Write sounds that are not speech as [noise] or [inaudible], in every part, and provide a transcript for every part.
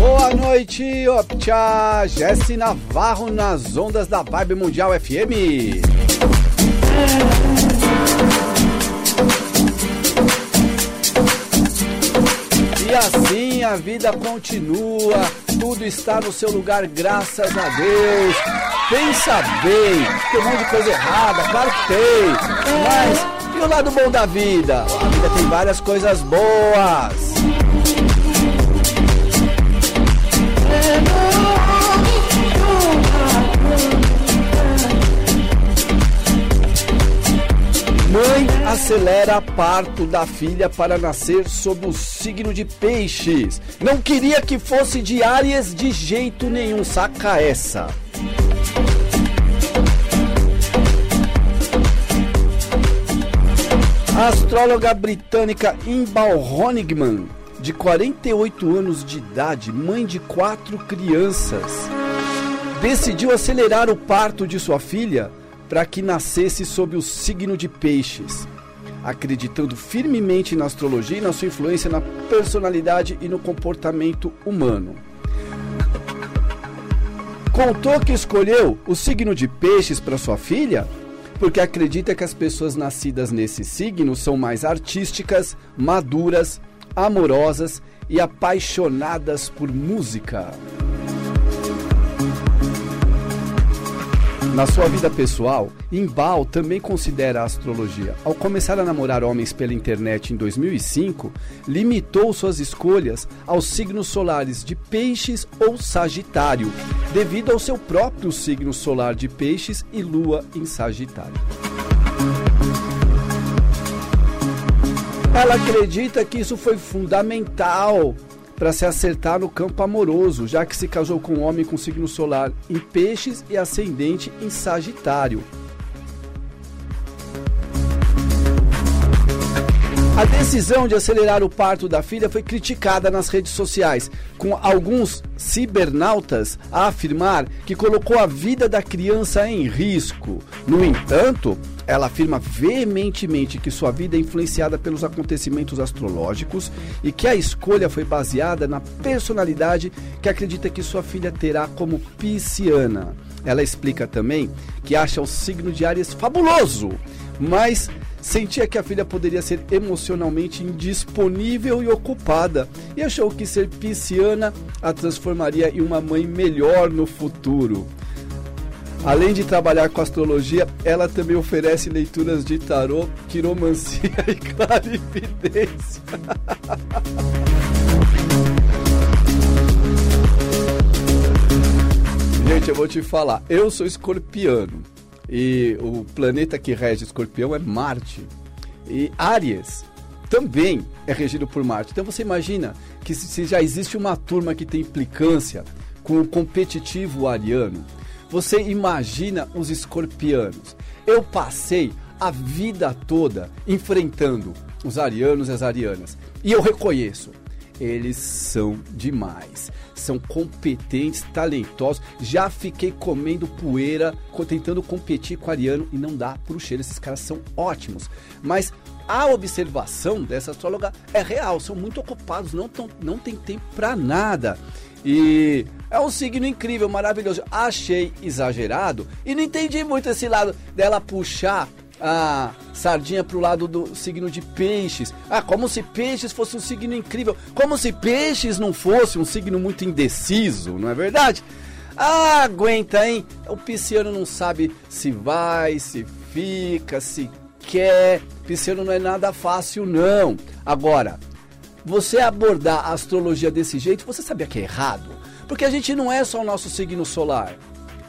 Boa noite, Opcha! Jesse Navarro nas ondas da Vibe Mundial FM. E assim a vida continua, tudo está no seu lugar, graças a Deus. Pensa bem, tem um monte de coisa errada, claro que tem, mas e o lado bom da vida? A vida tem várias coisas boas. Mãe acelera parto da filha para nascer sob o signo de peixes. Não queria que fosse de Áries de jeito nenhum, saca essa. A astróloga britânica Imbal Honigman, de 48 anos de idade, mãe de quatro crianças, decidiu acelerar o parto de sua filha para que nascesse sob o signo de Peixes, acreditando firmemente na astrologia e na sua influência na personalidade e no comportamento humano. Contou que escolheu o signo de Peixes para sua filha porque acredita que as pessoas nascidas nesse signo são mais artísticas, maduras, amorosas e apaixonadas por música. Na sua vida pessoal, Imbal também considera a astrologia. Ao começar a namorar homens pela internet em 2005, limitou suas escolhas aos signos solares de Peixes ou Sagitário, devido ao seu próprio signo solar de Peixes e Lua em Sagitário. Ela acredita que isso foi fundamental para se acertar no campo amoroso, já que se casou com um homem com signo solar em Peixes e ascendente em Sagitário. A decisão de acelerar o parto da filha foi criticada nas redes sociais, com alguns cibernautas a afirmar que colocou a vida da criança em risco. No entanto, ela afirma veementemente que sua vida é influenciada pelos acontecimentos astrológicos e que a escolha foi baseada na personalidade que acredita que sua filha terá como pisciana. Ela explica também que acha o signo de Ares fabuloso, mas sentia que a filha poderia ser emocionalmente indisponível e ocupada e achou que ser pisciana a transformaria em uma mãe melhor no futuro. Além de trabalhar com astrologia, ela também oferece leituras de tarô, quiromancia [laughs] e clarividência. Gente, eu vou te falar, eu sou escorpiano e o planeta que rege escorpião é Marte. E Áries também é regido por Marte. Então você imagina que se já existe uma turma que tem implicância com o competitivo ariano, você imagina os escorpianos. Eu passei a vida toda enfrentando os arianos e as arianas. E eu reconheço, eles são demais. São competentes, talentosos. Já fiquei comendo poeira, tentando competir com o ariano e não dá pro cheiro. Esses caras são ótimos. Mas a observação dessa astróloga é real. São muito ocupados, não, tão, não tem tempo para nada. E é um signo incrível, maravilhoso. Achei exagerado e não entendi muito esse lado dela puxar a sardinha pro lado do signo de peixes. Ah, como se peixes fosse um signo incrível. Como se peixes não fosse um signo muito indeciso, não é verdade? Ah, aguenta, hein? O pisciano não sabe se vai, se fica, se quer. Pisciano não é nada fácil, não. Agora, você abordar a astrologia desse jeito, você sabia que é errado? Porque a gente não é só o nosso signo solar.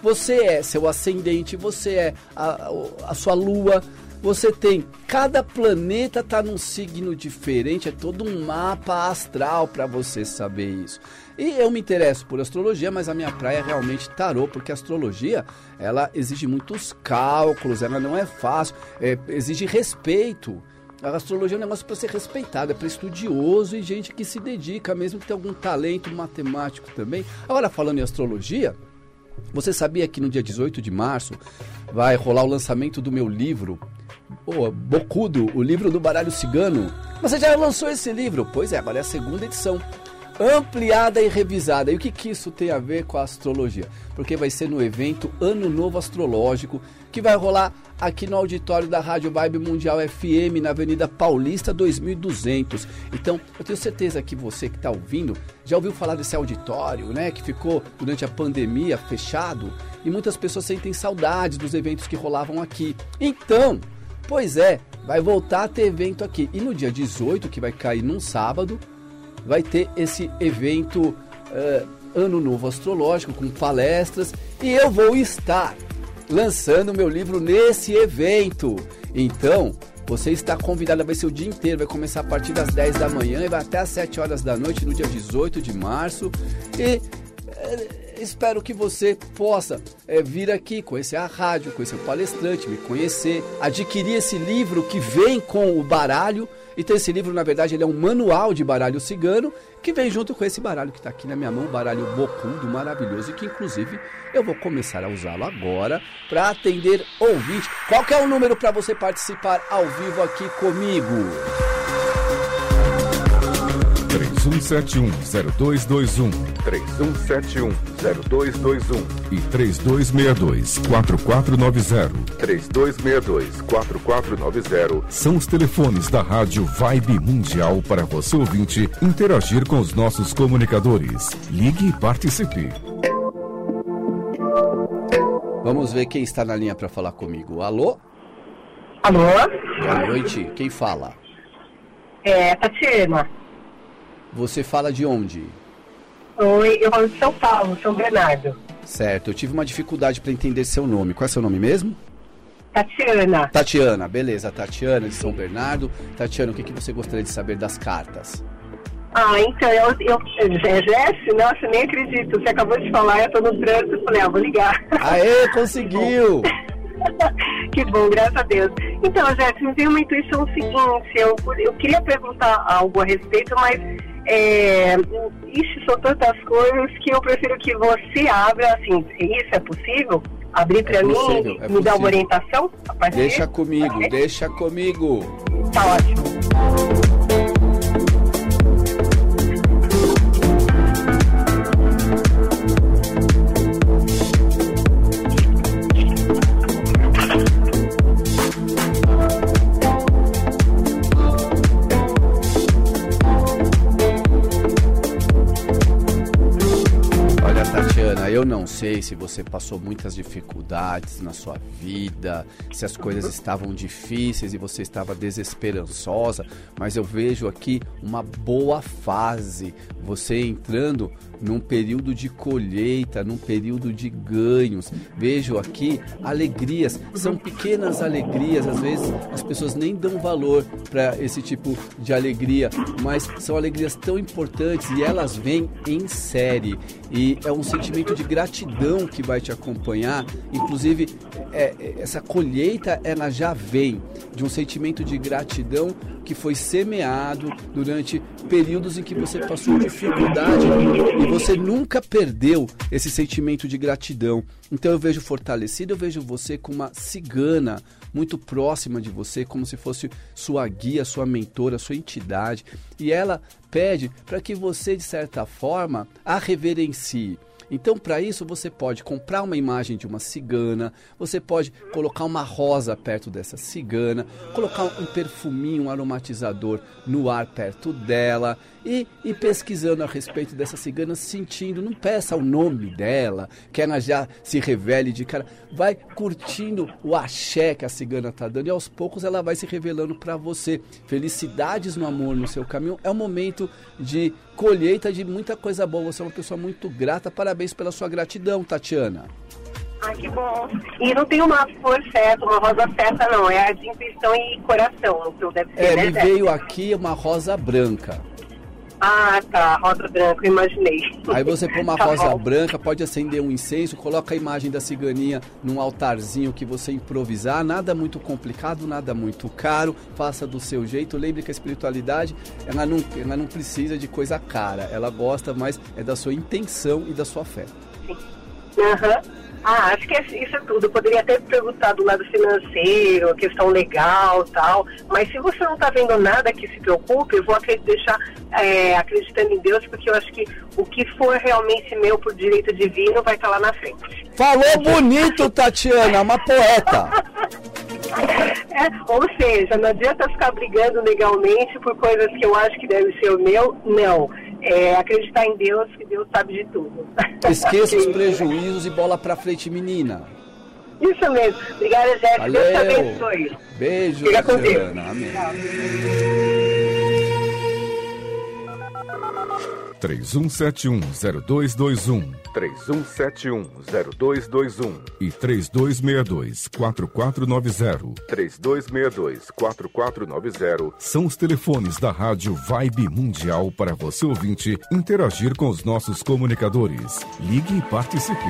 Você é seu ascendente, você é a, a sua lua, você tem cada planeta está num signo diferente, é todo um mapa astral para você saber isso. E eu me interesso por astrologia, mas a minha praia é realmente tarô, porque a astrologia ela exige muitos cálculos, ela não é fácil, é, exige respeito. A astrologia é um negócio para ser respeitado, é para estudioso e gente que se dedica, mesmo que tenha algum talento matemático também. Agora, falando em astrologia, você sabia que no dia 18 de março vai rolar o lançamento do meu livro, oh, Bocudo, o livro do baralho cigano? Você já lançou esse livro? Pois é, agora é a segunda edição. Ampliada e revisada. E o que, que isso tem a ver com a astrologia? Porque vai ser no evento Ano Novo Astrológico, que vai rolar aqui no auditório da Rádio Vibe Mundial FM, na Avenida Paulista 2200. Então, eu tenho certeza que você que está ouvindo já ouviu falar desse auditório, né? Que ficou durante a pandemia fechado e muitas pessoas sentem saudades dos eventos que rolavam aqui. Então, pois é, vai voltar a ter evento aqui. E no dia 18, que vai cair num sábado, vai ter esse evento uh, Ano Novo Astrológico com palestras e eu vou estar lançando meu livro nesse evento. Então, você está convidado, vai ser o dia inteiro, vai começar a partir das 10 da manhã e vai até às 7 horas da noite no dia 18 de março. E espero que você possa é, vir aqui, conhecer a rádio, conhecer o palestrante, me conhecer, adquirir esse livro que vem com o baralho. Então esse livro, na verdade, ele é um manual de baralho cigano que vem junto com esse baralho que está aqui na minha mão, o baralho bocudo, maravilhoso, e que inclusive eu vou começar a usá-lo agora para atender ouvinte. Qual é o número para você participar ao vivo aqui comigo? 3171-0221. 3171-0221. E 3262-4490. 3262-4490. São os telefones da Rádio Vibe Mundial para você ouvinte interagir com os nossos comunicadores. Ligue e participe. Vamos ver quem está na linha para falar comigo. Alô? Alô? Boa noite. Quem fala? É, Tatiana. Você fala de onde? Oi, eu falo de São Paulo, São Bernardo. Certo, eu tive uma dificuldade para entender seu nome. Qual é seu nome mesmo? Tatiana. Tatiana, beleza. Tatiana de São Bernardo. Tatiana, o que, que você gostaria de saber das cartas? Ah, então, eu, eu, Jéssica, nossa, nem acredito. Você acabou de falar, eu tô no trânsito, falei, ah, vou ligar. Aê, conseguiu! [laughs] que bom, graças a Deus. Então, Jéssica, me veio uma intuição seguinte, eu, eu queria perguntar algo a respeito, mas é, isso são tantas coisas que eu prefiro que você abra, assim, isso é possível? Abrir para é mim, é me dar uma orientação? Deixa comigo, deixa comigo. Tá ótimo. Sei se você passou muitas dificuldades na sua vida, se as coisas estavam difíceis e você estava desesperançosa, mas eu vejo aqui uma boa fase, você entrando num período de colheita, num período de ganhos. Vejo aqui alegrias, são pequenas alegrias, às vezes as pessoas nem dão valor para esse tipo de alegria, mas são alegrias tão importantes e elas vêm em série. E é um sentimento de gratidão que vai te acompanhar. Inclusive, é, essa colheita ela já vem de um sentimento de gratidão que foi semeado durante períodos em que você passou dificuldade e você nunca perdeu esse sentimento de gratidão. Então eu vejo fortalecido, eu vejo você com uma cigana muito próxima de você, como se fosse sua guia, sua mentora, sua entidade. E ela pede para que você, de certa forma, a reverencie. Então, para isso, você pode comprar uma imagem de uma cigana, você pode colocar uma rosa perto dessa cigana, colocar um perfuminho, um aromatizador no ar perto dela e ir pesquisando a respeito dessa cigana, sentindo, não peça o nome dela, que ela já se revele de cara, vai curtindo o axé que a cigana está dando e aos poucos ela vai se revelando para você. Felicidades no amor no seu caminho, é um momento de colheita de muita coisa boa, você é uma pessoa muito grata, parabéns pela sua gratidão, Tatiana. Ai, que bom. E não tem uma cor certa, uma rosa certa, não. É a de intuição e coração, o que deve ser, é, né? Me veio aqui uma rosa branca. Ah, tá. Rosa branca, imaginei. Aí você põe uma [laughs] tá rosa bom. branca, pode acender um incenso, coloca a imagem da ciganinha num altarzinho que você improvisar. Nada muito complicado, nada muito caro. Faça do seu jeito. Lembre que a espiritualidade, ela não, ela não precisa de coisa cara. Ela gosta mais é da sua intenção e da sua fé. Uhum. Ah, acho que isso é tudo. Eu poderia até perguntar do lado financeiro, questão legal tal. Mas se você não está vendo nada que se preocupe, eu vou deixar é, acreditando em Deus, porque eu acho que o que for realmente meu por direito divino vai estar tá lá na frente. Falou bonito, Tatiana, uma poeta. [laughs] É, ou seja, não adianta ficar brigando legalmente por coisas que eu acho que deve ser o meu. Não é, acreditar em Deus, que Deus sabe de tudo. [laughs] Esqueça os prejuízos e bola pra frente, menina. Isso mesmo. Obrigada, Jéssica. Deus te abençoe. Beijo, Fica com Deus. Amém. 31710221 31710221 e 3262-4490. 3262-4490 são os telefones da Rádio Vibe Mundial para você ouvinte interagir com os nossos comunicadores. Ligue e participe.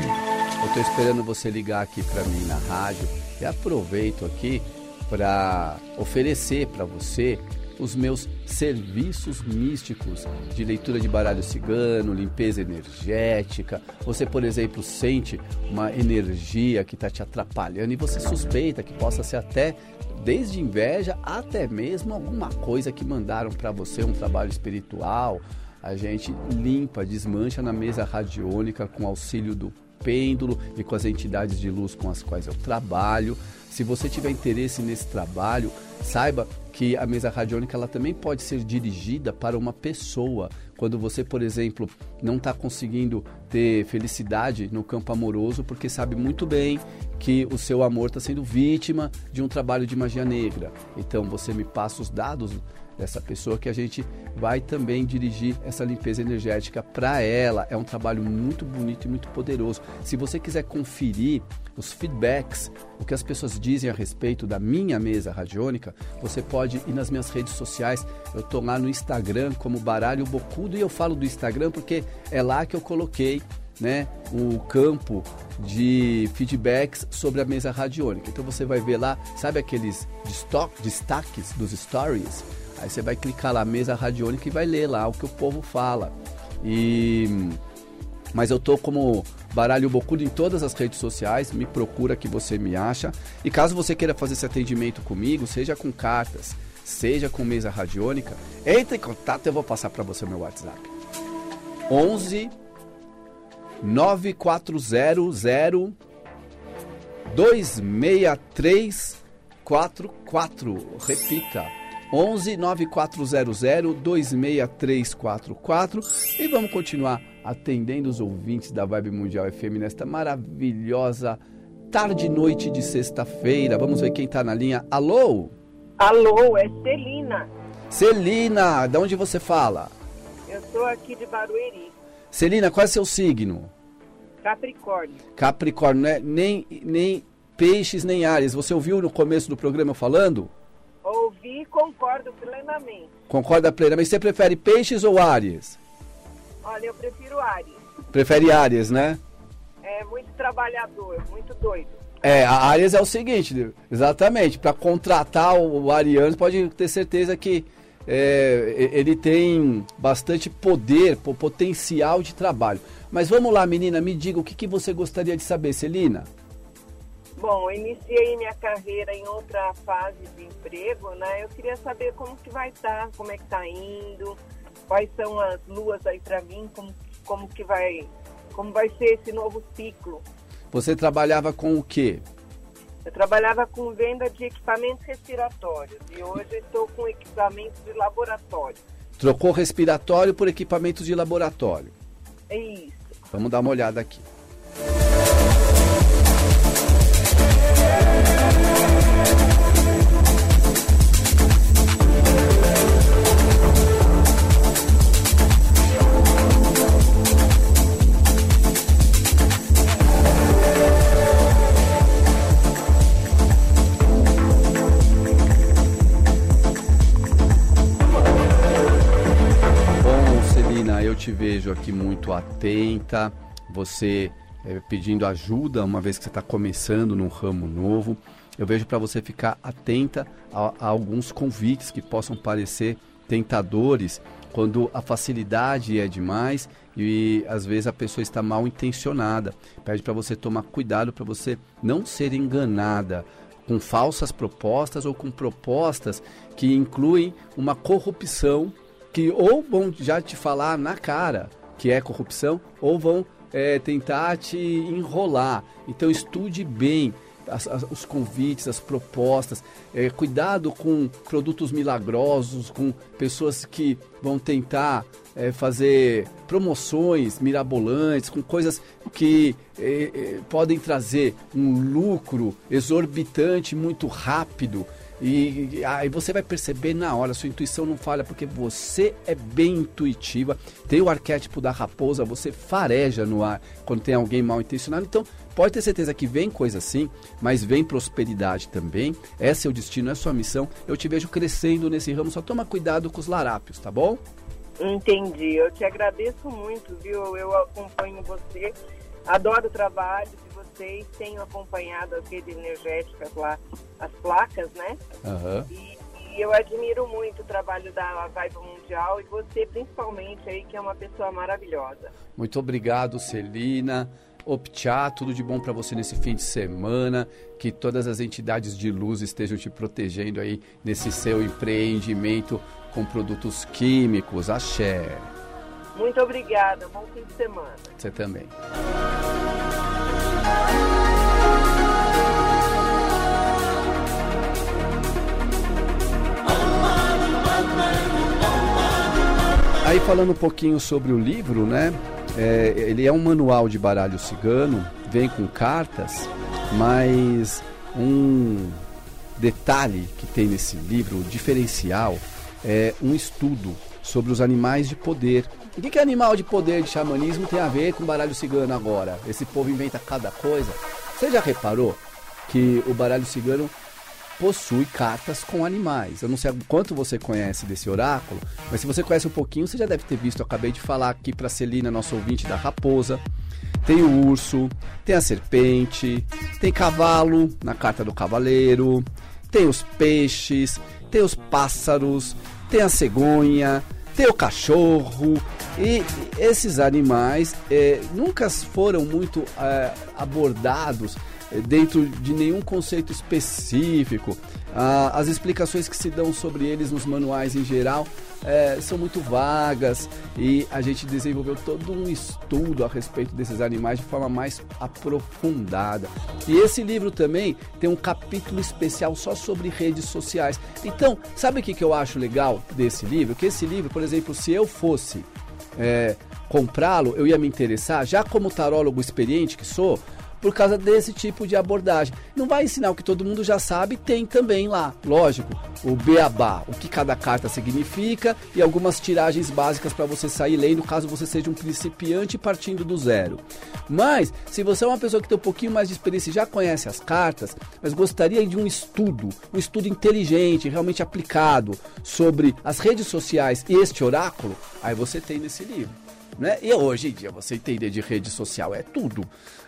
Eu estou esperando você ligar aqui para mim na rádio e aproveito aqui para oferecer para você os meus serviços místicos de leitura de baralho cigano, limpeza energética. Você, por exemplo, sente uma energia que está te atrapalhando e você suspeita que possa ser até desde inveja até mesmo alguma coisa que mandaram para você, um trabalho espiritual. A gente limpa, desmancha na mesa radiônica com auxílio do pêndulo e com as entidades de luz com as quais eu trabalho. Se você tiver interesse nesse trabalho, saiba que a mesa radiônica ela também pode ser dirigida para uma pessoa. Quando você, por exemplo, não está conseguindo ter felicidade no campo amoroso, porque sabe muito bem que o seu amor está sendo vítima de um trabalho de magia negra. Então você me passa os dados dessa pessoa que a gente vai também dirigir essa limpeza energética para ela. É um trabalho muito bonito e muito poderoso. Se você quiser conferir os feedbacks, o que as pessoas dizem a respeito da minha mesa radiônica, você pode ir nas minhas redes sociais. Eu estou lá no Instagram como Baralho Bocudo e eu falo do Instagram porque é lá que eu coloquei né, o campo de feedbacks sobre a mesa radiônica. Então você vai ver lá, sabe aqueles destaques dos stories? Aí você vai clicar lá, mesa radiônica, e vai ler lá o que o povo fala. E mas eu tô como Baralho Bocudo em todas as redes sociais, me procura que você me acha. E caso você queira fazer esse atendimento comigo, seja com cartas, seja com mesa radiônica, entre em contato, eu vou passar para você o meu WhatsApp. 11 9400 263 44. Repita. 11 9400 26344 e vamos continuar atendendo os ouvintes da Vibe Mundial FM nesta maravilhosa tarde e noite de sexta-feira. Vamos ver quem está na linha. Alô? Alô, é Celina. Celina, de onde você fala? Eu sou aqui de Barueri. Celina, qual é seu signo? Capricórnio. Capricórnio, né? Nem, nem peixes, nem áreas. Você ouviu no começo do programa falando? Ouvi e concordo plenamente. Concorda plenamente. Você prefere peixes ou áreas? Olha, eu prefiro áreas. Prefere áreas, né? É muito trabalhador, muito doido. É, a é o seguinte, exatamente, para contratar o, o Ariano, pode ter certeza que é, ele tem bastante poder, potencial de trabalho. Mas vamos lá, menina, me diga o que, que você gostaria de saber, Celina? Bom, iniciei minha carreira em outra fase de emprego, né? Eu queria saber como que vai estar, tá, como é que está indo, quais são as luas aí para mim, como, como que vai, como vai ser esse novo ciclo. Você trabalhava com o quê? Eu trabalhava com venda de equipamentos respiratórios e hoje estou com equipamentos de laboratório. Trocou respiratório por equipamentos de laboratório. É isso. Vamos dar uma olhada aqui. Vejo aqui muito atenta, você é, pedindo ajuda, uma vez que você está começando num ramo novo. Eu vejo para você ficar atenta a, a alguns convites que possam parecer tentadores quando a facilidade é demais e às vezes a pessoa está mal intencionada. Pede para você tomar cuidado para você não ser enganada com falsas propostas ou com propostas que incluem uma corrupção que ou vão já te falar na cara que é corrupção ou vão é, tentar te enrolar. Então estude bem as, as, os convites, as propostas. É, cuidado com produtos milagrosos, com pessoas que vão tentar é, fazer promoções mirabolantes, com coisas que é, é podem trazer um lucro exorbitante muito rápido. E aí você vai perceber na hora, sua intuição não falha, porque você é bem intuitiva. Tem o arquétipo da raposa, você fareja no ar quando tem alguém mal intencionado. Então, pode ter certeza que vem coisa assim, mas vem prosperidade também. É seu destino, é sua missão. Eu te vejo crescendo nesse ramo, só toma cuidado com os larápios, tá bom? Entendi. Eu te agradeço muito, viu? Eu acompanho você, adoro o trabalho vocês, tenho acompanhado as redes energéticas lá, as placas, né? Uhum. E, e, eu admiro muito o trabalho da Vibe Mundial e você principalmente aí, que é uma pessoa maravilhosa. Muito obrigado, Celina. Optá, tudo de bom para você nesse fim de semana, que todas as entidades de luz estejam te protegendo aí nesse seu empreendimento com produtos químicos. Axé. Muito obrigada, bom fim de semana. Você também. Aí falando um pouquinho sobre o livro, né? É, ele é um manual de baralho cigano, vem com cartas, mas um detalhe que tem nesse livro, diferencial, é um estudo sobre os animais de poder. O que, que animal de poder de xamanismo tem a ver com baralho cigano agora? Esse povo inventa cada coisa. Você já reparou que o baralho cigano possui cartas com animais. Eu não sei quanto você conhece desse oráculo, mas se você conhece um pouquinho, você já deve ter visto. Eu acabei de falar aqui para Celina, nosso ouvinte da raposa. Tem o urso, tem a serpente, tem cavalo na carta do cavaleiro, tem os peixes, tem os pássaros, tem a cegonha, tem o cachorro. E esses animais é, nunca foram muito é, abordados dentro de nenhum conceito específico. Ah, as explicações que se dão sobre eles nos manuais em geral é, são muito vagas e a gente desenvolveu todo um estudo a respeito desses animais de forma mais aprofundada. E esse livro também tem um capítulo especial só sobre redes sociais. Então, sabe o que, que eu acho legal desse livro? Que esse livro, por exemplo, se eu fosse é, comprá-lo, eu ia me interessar, já como tarólogo experiente que sou, por causa desse tipo de abordagem. Não vai ensinar o que todo mundo já sabe, tem também lá, lógico, o beabá, o que cada carta significa e algumas tiragens básicas para você sair lendo caso você seja um principiante partindo do zero. Mas, se você é uma pessoa que tem um pouquinho mais de experiência e já conhece as cartas, mas gostaria de um estudo, um estudo inteligente, realmente aplicado sobre as redes sociais e este oráculo, aí você tem nesse livro. Né? E hoje em dia você entender de rede social é tudo.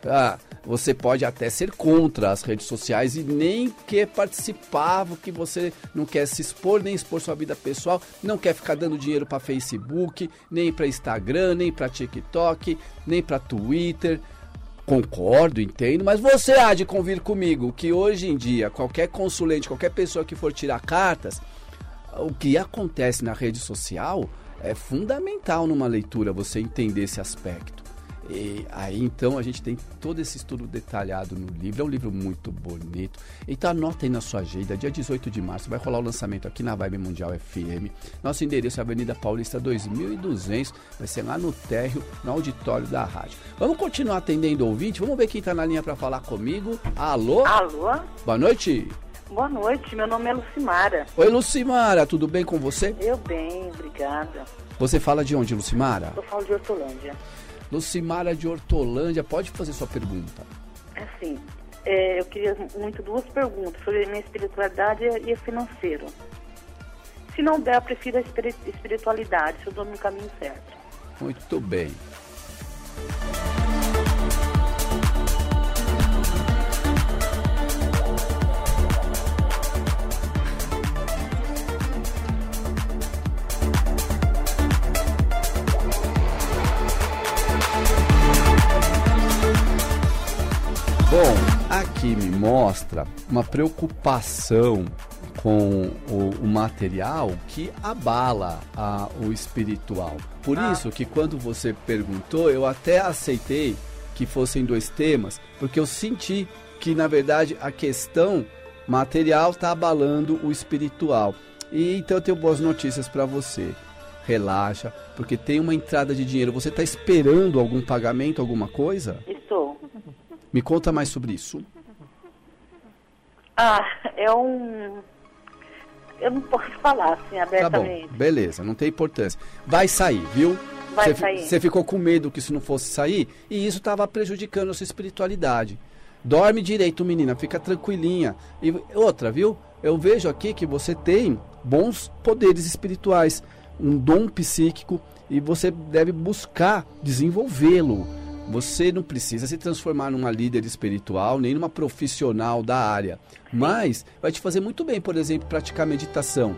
Ah, você pode até ser contra as redes sociais e nem quer participar, porque você não quer se expor, nem expor sua vida pessoal, não quer ficar dando dinheiro para Facebook, nem para Instagram, nem para TikTok, nem para Twitter. Concordo, entendo, mas você há de convir comigo que hoje em dia qualquer consulente, qualquer pessoa que for tirar cartas, o que acontece na rede social é fundamental numa leitura você entender esse aspecto. E aí então a gente tem todo esse estudo detalhado no livro, é um livro muito bonito. Então anota aí na sua agenda, dia 18 de março vai rolar o lançamento aqui na Vibe Mundial FM. Nosso endereço é Avenida Paulista 2200, vai ser lá no térreo, no auditório da rádio. Vamos continuar atendendo o ouvinte, vamos ver quem está na linha para falar comigo. Alô? Alô? Boa noite. Boa noite, meu nome é Lucimara. Oi, Lucimara, tudo bem com você? Eu bem, obrigada. Você fala de onde, Lucimara? Eu falo de Hortolândia. Lucimara de Hortolândia, pode fazer sua pergunta. Assim, é, eu queria muito duas perguntas sobre a minha espiritualidade e o financeiro. Se não der, eu prefiro a espiritualidade, se eu dou no caminho certo. Muito bem. Bom, aqui me mostra uma preocupação com o, o material que abala a, o espiritual. Por Ah. isso que quando você perguntou, eu até aceitei que fossem dois temas, porque eu senti que na verdade a questão material está abalando o espiritual. E então eu tenho boas notícias para você. Relaxa, porque tem uma entrada de dinheiro. Você está esperando algum pagamento, alguma coisa? Me conta mais sobre isso. Ah, é um. Eu não posso falar assim Tá bom, abertamente. beleza, não tem importância. Vai sair, viu? Vai fi- sair. Você ficou com medo que isso não fosse sair e isso estava prejudicando a sua espiritualidade. Dorme direito, menina, fica tranquilinha. E outra, viu? Eu vejo aqui que você tem bons poderes espirituais, um dom psíquico e você deve buscar desenvolvê-lo. Você não precisa se transformar numa líder espiritual, nem numa profissional da área, mas vai te fazer muito bem, por exemplo, praticar meditação.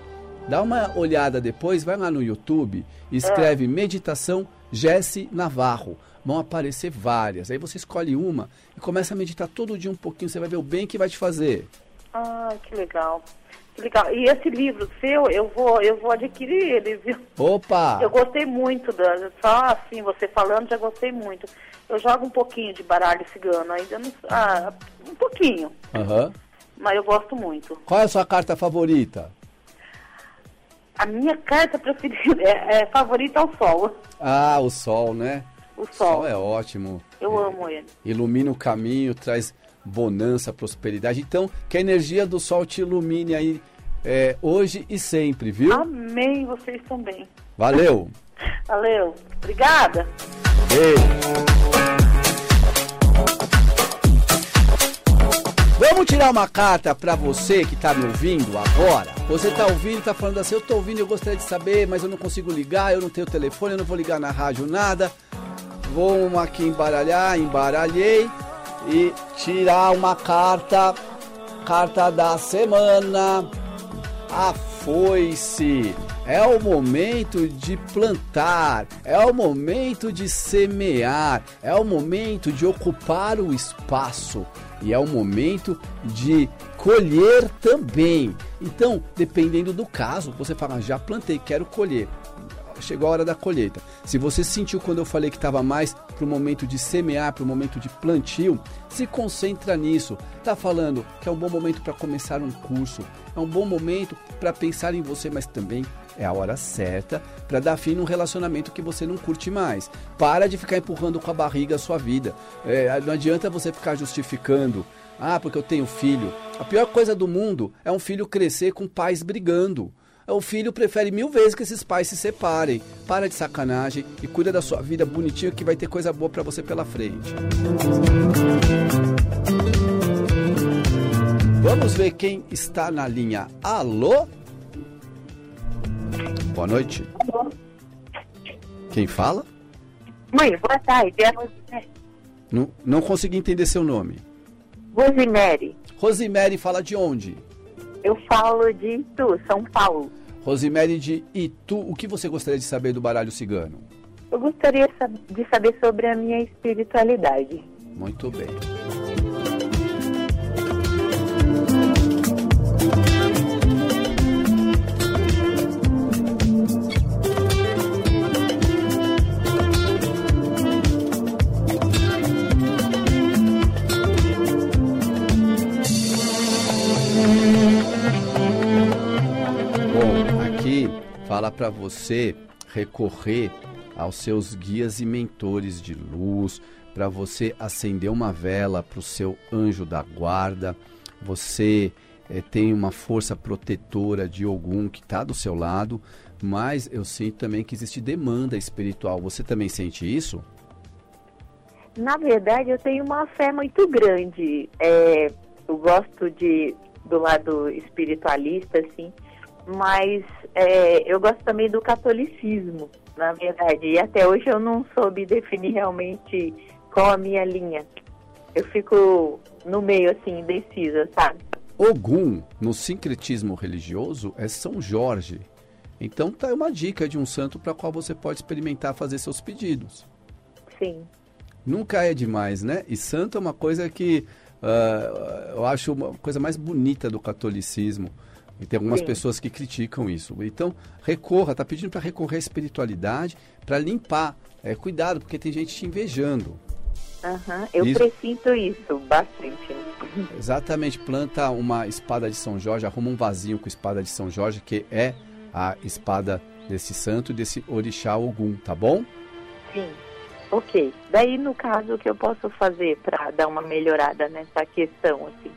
Dá uma olhada depois, vai lá no YouTube, escreve Meditação Jesse Navarro. Vão aparecer várias. Aí você escolhe uma e começa a meditar todo dia um pouquinho, você vai ver o bem que vai te fazer. Ah, que legal. Legal. E esse livro seu, eu vou, eu vou adquirir ele, viu? Opa! Eu gostei muito da. Só assim, você falando, já gostei muito. Eu jogo um pouquinho de baralho cigano, ainda não. Ah, um pouquinho. Aham. Mas eu gosto muito. Qual é a sua carta favorita? A minha carta preferida [laughs] é, é favorita ao sol. Ah, o sol, né? O O sol. sol é ótimo. Eu É, amo ele. Ilumina o caminho, traz bonança, prosperidade. Então, que a energia do sol te ilumine aí é, hoje e sempre, viu? Amém, vocês também. Valeu! [laughs] Valeu. Obrigada. Vamos tirar uma carta para você que está me ouvindo agora. Você está ouvindo, está falando assim, eu estou ouvindo, eu gostaria de saber, mas eu não consigo ligar, eu não tenho telefone, eu não vou ligar na rádio, nada. Vamos aqui embaralhar, embaralhei e tirar uma carta, carta da semana. A foice. É o momento de plantar, é o momento de semear, é o momento de ocupar o espaço e é o momento de colher também. Então, dependendo do caso, você fala, já plantei, quero colher. Chegou a hora da colheita. Se você sentiu quando eu falei que estava mais para o momento de semear, para o momento de plantio, se concentra nisso. Tá falando que é um bom momento para começar um curso, é um bom momento para pensar em você, mas também é a hora certa para dar fim num relacionamento que você não curte mais. Para de ficar empurrando com a barriga a sua vida. É, não adianta você ficar justificando. Ah, porque eu tenho filho. A pior coisa do mundo é um filho crescer com pais brigando. O filho prefere mil vezes que esses pais se separem. Para de sacanagem e cuida da sua vida bonitinha que vai ter coisa boa para você pela frente. Vamos ver quem está na linha. Alô? Boa noite. Quem fala? Mãe, boa tarde. É. Não, não consegui entender seu nome. Rosemary. Rosemary fala de onde? Eu falo de Itu, São Paulo. Rosemary de Itu, o que você gostaria de saber do baralho cigano? Eu gostaria de saber sobre a minha espiritualidade. Muito bem. Para você recorrer aos seus guias e mentores de luz, para você acender uma vela para o seu anjo da guarda. Você eh, tem uma força protetora de algum que está do seu lado, mas eu sinto também que existe demanda espiritual. Você também sente isso? Na verdade, eu tenho uma fé muito grande. É, eu gosto de do lado espiritualista, assim, mas é, eu gosto também do catolicismo, na verdade. E até hoje eu não soube definir realmente qual a minha linha. Eu fico no meio, assim, indecisa, sabe? Ogum, no sincretismo religioso, é São Jorge. Então tá uma dica de um santo para qual você pode experimentar fazer seus pedidos. Sim. Nunca é demais, né? E santo é uma coisa que uh, eu acho uma coisa mais bonita do catolicismo. E tem algumas Sim. pessoas que criticam isso. Então, recorra, está pedindo para recorrer à espiritualidade, para limpar. É, cuidado, porque tem gente te invejando. Aham, Eu Isso. presinto isso bastante. [laughs] Exatamente, planta uma espada de São Jorge, arruma um vasinho com espada de São Jorge, que é a espada desse santo e desse orixá Ogum, tá bom? Sim. Ok. Daí, no caso, o que eu posso fazer para dar uma melhorada nessa questão, assim?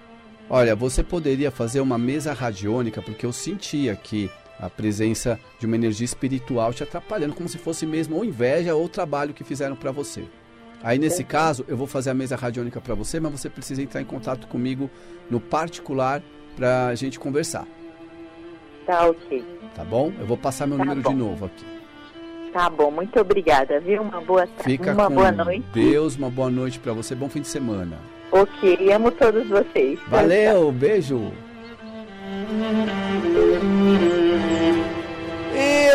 Olha, você poderia fazer uma mesa radiônica, porque eu senti aqui a presença de uma energia espiritual te atrapalhando, como se fosse mesmo ou inveja ou trabalho que fizeram para você. Aí nesse caso, eu vou fazer a mesa radiônica para você, mas você precisa entrar em contato comigo no particular para a gente conversar, Tá ok. tá bom? Eu vou passar meu Tá número bom. de novo aqui. Tá bom, muito obrigada, viu? Uma boa Fica uma com boa noite. Deus, uma boa noite para você, bom fim de semana. Ok, amo todos vocês. Valeu, beijo.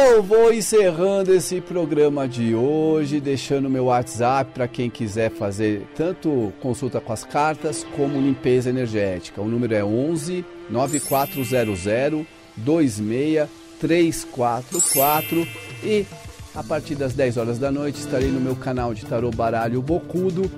Eu vou encerrando esse programa de hoje, deixando meu WhatsApp para quem quiser fazer tanto consulta com as cartas como limpeza energética. O número é 11 9400 26344 e a partir das 10 horas da noite estarei no meu canal de tarô baralho bocudo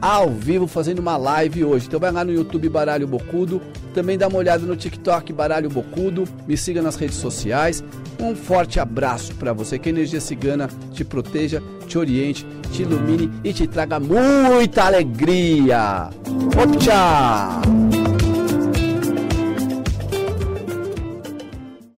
ao vivo fazendo uma live hoje. Então vai lá no YouTube Baralho Bocudo, também dá uma olhada no TikTok Baralho Bocudo, me siga nas redes sociais. Um forte abraço para você, que a energia cigana te proteja, te oriente, te ilumine e te traga muita alegria. Tchau!